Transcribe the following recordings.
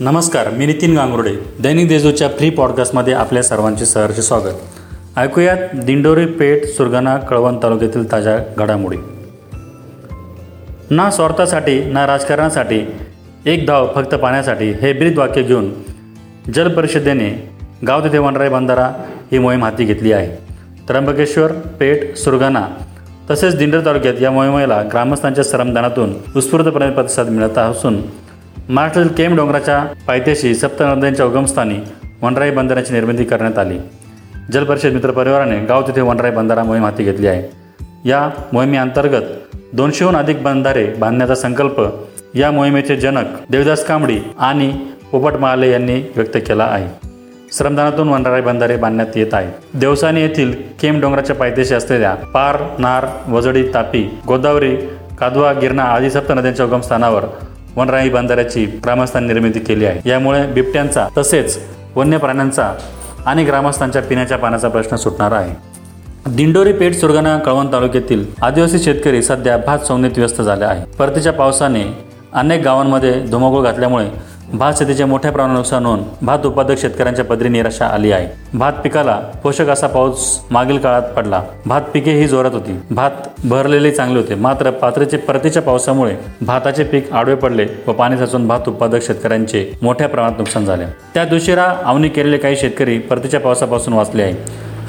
नमस्कार मी नितीन गांगुर्डे. दैनिक देजूच्या फ्री पॉडकास्टमध्ये आपल्या सर्वांचे सहर्ष स्वागत. ऐकूयात दिंडोरी पेठ सुरगाणा कळवण तालुक्यातील ताज्या घडामोडी. ना स्वार्थासाठी ना राजकारणासाठी एक धाव फक्त पाण्यासाठी हे ब्रीद वाक्य घेऊन जल परिषदेने गाव तिथे वनराई बंधारा ही मोहीम हाती घेतली आहे. त्र्यंबकेश्वर पेठ सुरगाणा तसेच दिंडोरी तालुक्यात या मोहिमेला ग्रामस्थांच्या श्रमदानातून उत्स्फूर्तपणे प्रतिसाद मिळत असून महाराष्ट्रातील केम डोंगराच्या पायथ्याशी सप्त नद्यांच्या उगमस्थानी वनराई बंधाऱ्याची निर्मिती करण्यात आली. जलपरिषद मित्रपरिवाराने गाव तिथे वनराई बंधारा मोहीम हाती घेतली आहे. या मोहिमेअंतर्गत दोनशेहून अधिक बंधारे बांधण्याचा संकल्प या मोहिमेचे जनक देवदास कांबडी आणि पोपट महाले यांनी व्यक्त केला आहे. श्रमदानातून वनराई बंधारे बांधण्यात येत आहे देवसानी येथील केम डोंगराच्या पायथ्याशी असलेल्या पार नार वजडी तापी गोदावरी कादवा गिरणा आदी सप्त नद्यांच्या उगमस्थानावर वनराई बांधाऱ्याची ग्रामस्थांनी निर्मिती केली आहे. यामुळे बिबट्यांचा तसेच वन्य प्राण्यांचा आणि ग्रामस्थांच्या पिण्याच्या पाण्याचा प्रश्न सुटणार आहे. दिंडोरी पेठ सुरगाणा कळवण तालुक्यातील आदिवासी शेतकरी सध्या भात सौनेत व्यस्त झाले आहे परतीच्या पावसाने अनेक गावांमध्ये धुमाकूळ घातल्यामुळे भात शेतीचे मोठ्या प्रमाणात नुकसान होऊन भात उत्पादक शेतकऱ्यांच्या पदरी निराशा आली आहे. भात पिकाला पोषक असा पाऊस मागील काळात पडला. भात पिके ही जोरात होती. भात भरलेले चांगले होते. मात्र पात्रेचे परतीच्या पावसामुळे भाताचे पीक आडवे पडले व पाणी साचून भात उत्पादक शेतकऱ्यांचे मोठ्या प्रमाणात नुकसान झाले. त्या दुशिरा आवणी केलेले काही शेतकरी परतीच्या पावसापासून वाचले आहे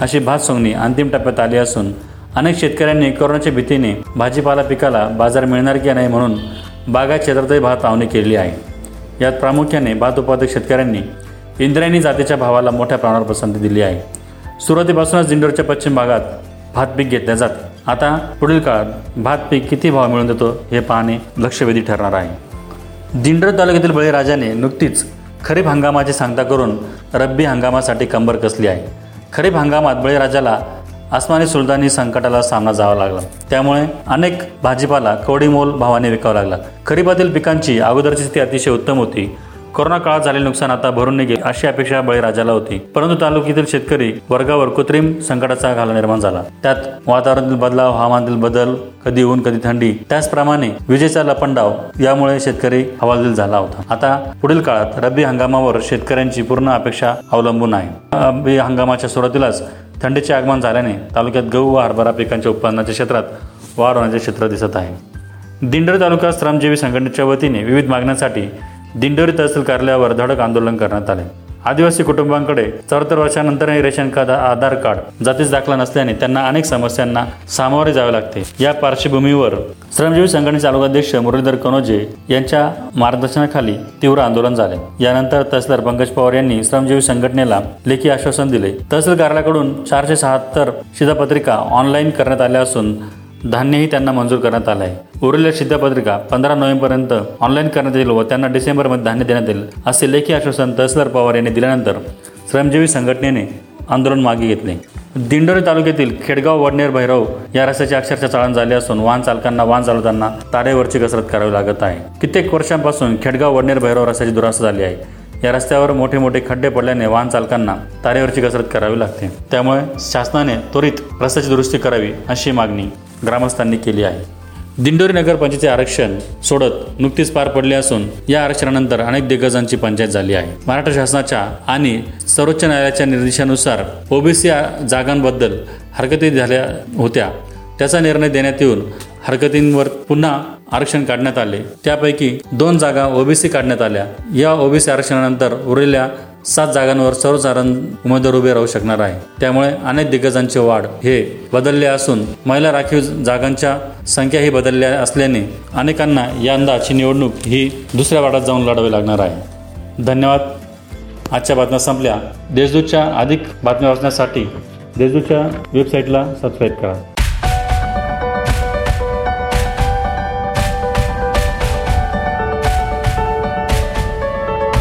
अशी भात सोंगणी अंतिम टप्प्यात आली असून अनेक शेतकऱ्यांनी कोरोनाच्या भीतीने भाजीपाला पिकाला बाजार मिळणार की नाही म्हणून बागायत क्षेत्रातही भात आवणी केली आहे. यात प्रामुख्याने भात उत्पादक शेतकऱ्यांनी इंद्रायणी जातीच्या भावाला मोठ्या प्रमाणावर पसंती दिली आहे. सुरुवातीपासूनच दिंडोरच्या पश्चिम भागात भात पीक घेतले जाते. आता पुढील काळात भात पीक किती भाव मिळून देतो हे पाहणे लक्षवेधी ठरणार आहे. दिंडोर तालुक्यातील बळीराजाने नुकतीच खरीप हंगामाची सांगता करून रब्बी हंगामासाठी कंबर कसली आहे. खरीप हंगामात बळीराजाला आसमानी सुलतानी संकटाला सामना जावा लागला. त्यामुळे अनेक भाजीपाला कवडी मोल भावाने विकावा लागला. खरीपातील पिकांची अगोदरची स्थिती अतिशय उत्तम होती. कोरोना काळात झालेले नुकसान आता भरून निघेल अशी अपेक्षा बळीराजाला होती. परंतु तालुक्यातील शेतकरी वर्गावर कृत्रिम संकटाचा घाला निर्माण झाला. त्यात वातावरणातील बदलाव हवामानातील बदल कधी ऊन कधी थंडी त्याचप्रमाणे विजेचा लपंडाव यामुळे शेतकरी हवालदिल झाला होता. आता पुढील काळात रब्बी हंगामावर शेतकऱ्यांची पूर्ण अपेक्षा अवलंबून आहे. रब्बी हंगामाच्या सुरुवातीलाच थंडीचे आगमन झाल्याने तालुक्यात गहू व हरभरा पिकांच्या उत्पादनाच्या क्षेत्रात वाढ होण्याचे क्षेत्र दिसत आहे. दिंडोरी तालुका श्रमजीवी संघटनेच्या वतीने विविध मागण्यांसाठी दिंडोरी तहसील कार्यालयावर धडक आंदोलन करण्यात आले. आदिवासी कुटुंबांकडे चौहत्तर वर्षानंतरही रेशन कार्ड आधार कार्ड जातीच दाखला नसल्याने त्यांना अनेक समस्यांना सामोरे जावे लागते. या पार्श्वभूमीवर श्रमजीवी संघटनेचे तालुकाध्यक्ष मुरलीधर कनोजे यांच्या मार्गदर्शनाखाली तीव्र आंदोलन झाले. यानंतर तहसीलदार पंकज पवार यांनी श्रमजीवी संघटनेला लेखी आश्वासन दिले. तहसील कार्यालयाकडून चारशे शहात्तर शिधापत्रिका ऑनलाईन करण्यात आल्या असून धान्यही त्यांना मंजूर करण्यात आलं आहे. उरलेल्या शिधापत्रिका पंधरा नोव्हेंबरपर्यंत ऑनलाईन करण्यात येईल व त्यांना डिसेंबरमध्ये धान्य देण्यात येईल असे लेखी आश्वासन तहसीलदार पवार यांनी दिल्यानंतर श्रमजीवी संघटनेने आंदोलन मागे घेतले. दिंडोरी तालुक्यातील खेडगाव वडनेर भैरव या रस्त्याचे अक्षरशः चाळण झाले असून वाहन चालकांना वाहन चालवताना तारेवरची कसरत करावी लागत आहे. कित्येक वर्षांपासून खेडगाव वडनेर भैरव रस्त्याची दुरावस्था झाली आहे. या रस्त्यावर मोठे मोठे खड्डे पडल्याने वाहन चालकांना तारेवरची कसरत करावी लागते. त्यामुळे शासनाने त्वरित रस्त्याची दुरुस्ती करावी अशी मागणी ग्रामस्थांनी केली आहे. दिंडोरी नगरपंचायतीचे आरक्षण सोडत नुकतीच पार पडले असून या आरक्षणानंतर अनेक दिग्गजांची पंचायत झाली आहे. महाराष्ट्र शासनाच्या आणि सर्वोच्च न्यायालयाच्या निर्देशानुसार ओबीसी जागांबद्दल हरकती झाल्या होत्या. त्याचा निर्णय देण्यात येऊन हरकतींवर पुन्हा आरक्षण काढण्यात आले. त्यापैकी दोन जागा ओबीसी काढण्यात आल्या. या ओबीसी आरक्षणानंतर उरलेल्या सात जागांवर सर्वसाधारण उमेदवार उभे राहू शकणार आहे. त्यामुळे अनेक दिग्गजांचे वाढ हे बदलले असून महिला राखीव जागांच्या संख्याही बदलल्या असल्याने अनेकांना यंदाची निवडणूक ही दुसऱ्या वाटात जाऊन लढावी लागणार आहे. धन्यवाद. आजच्या बातम्या संपल्या. देशदूतच्या अधिक बातम्या वाचण्यासाठी देशदूतच्या वेबसाईटला सबस्क्राईब करा.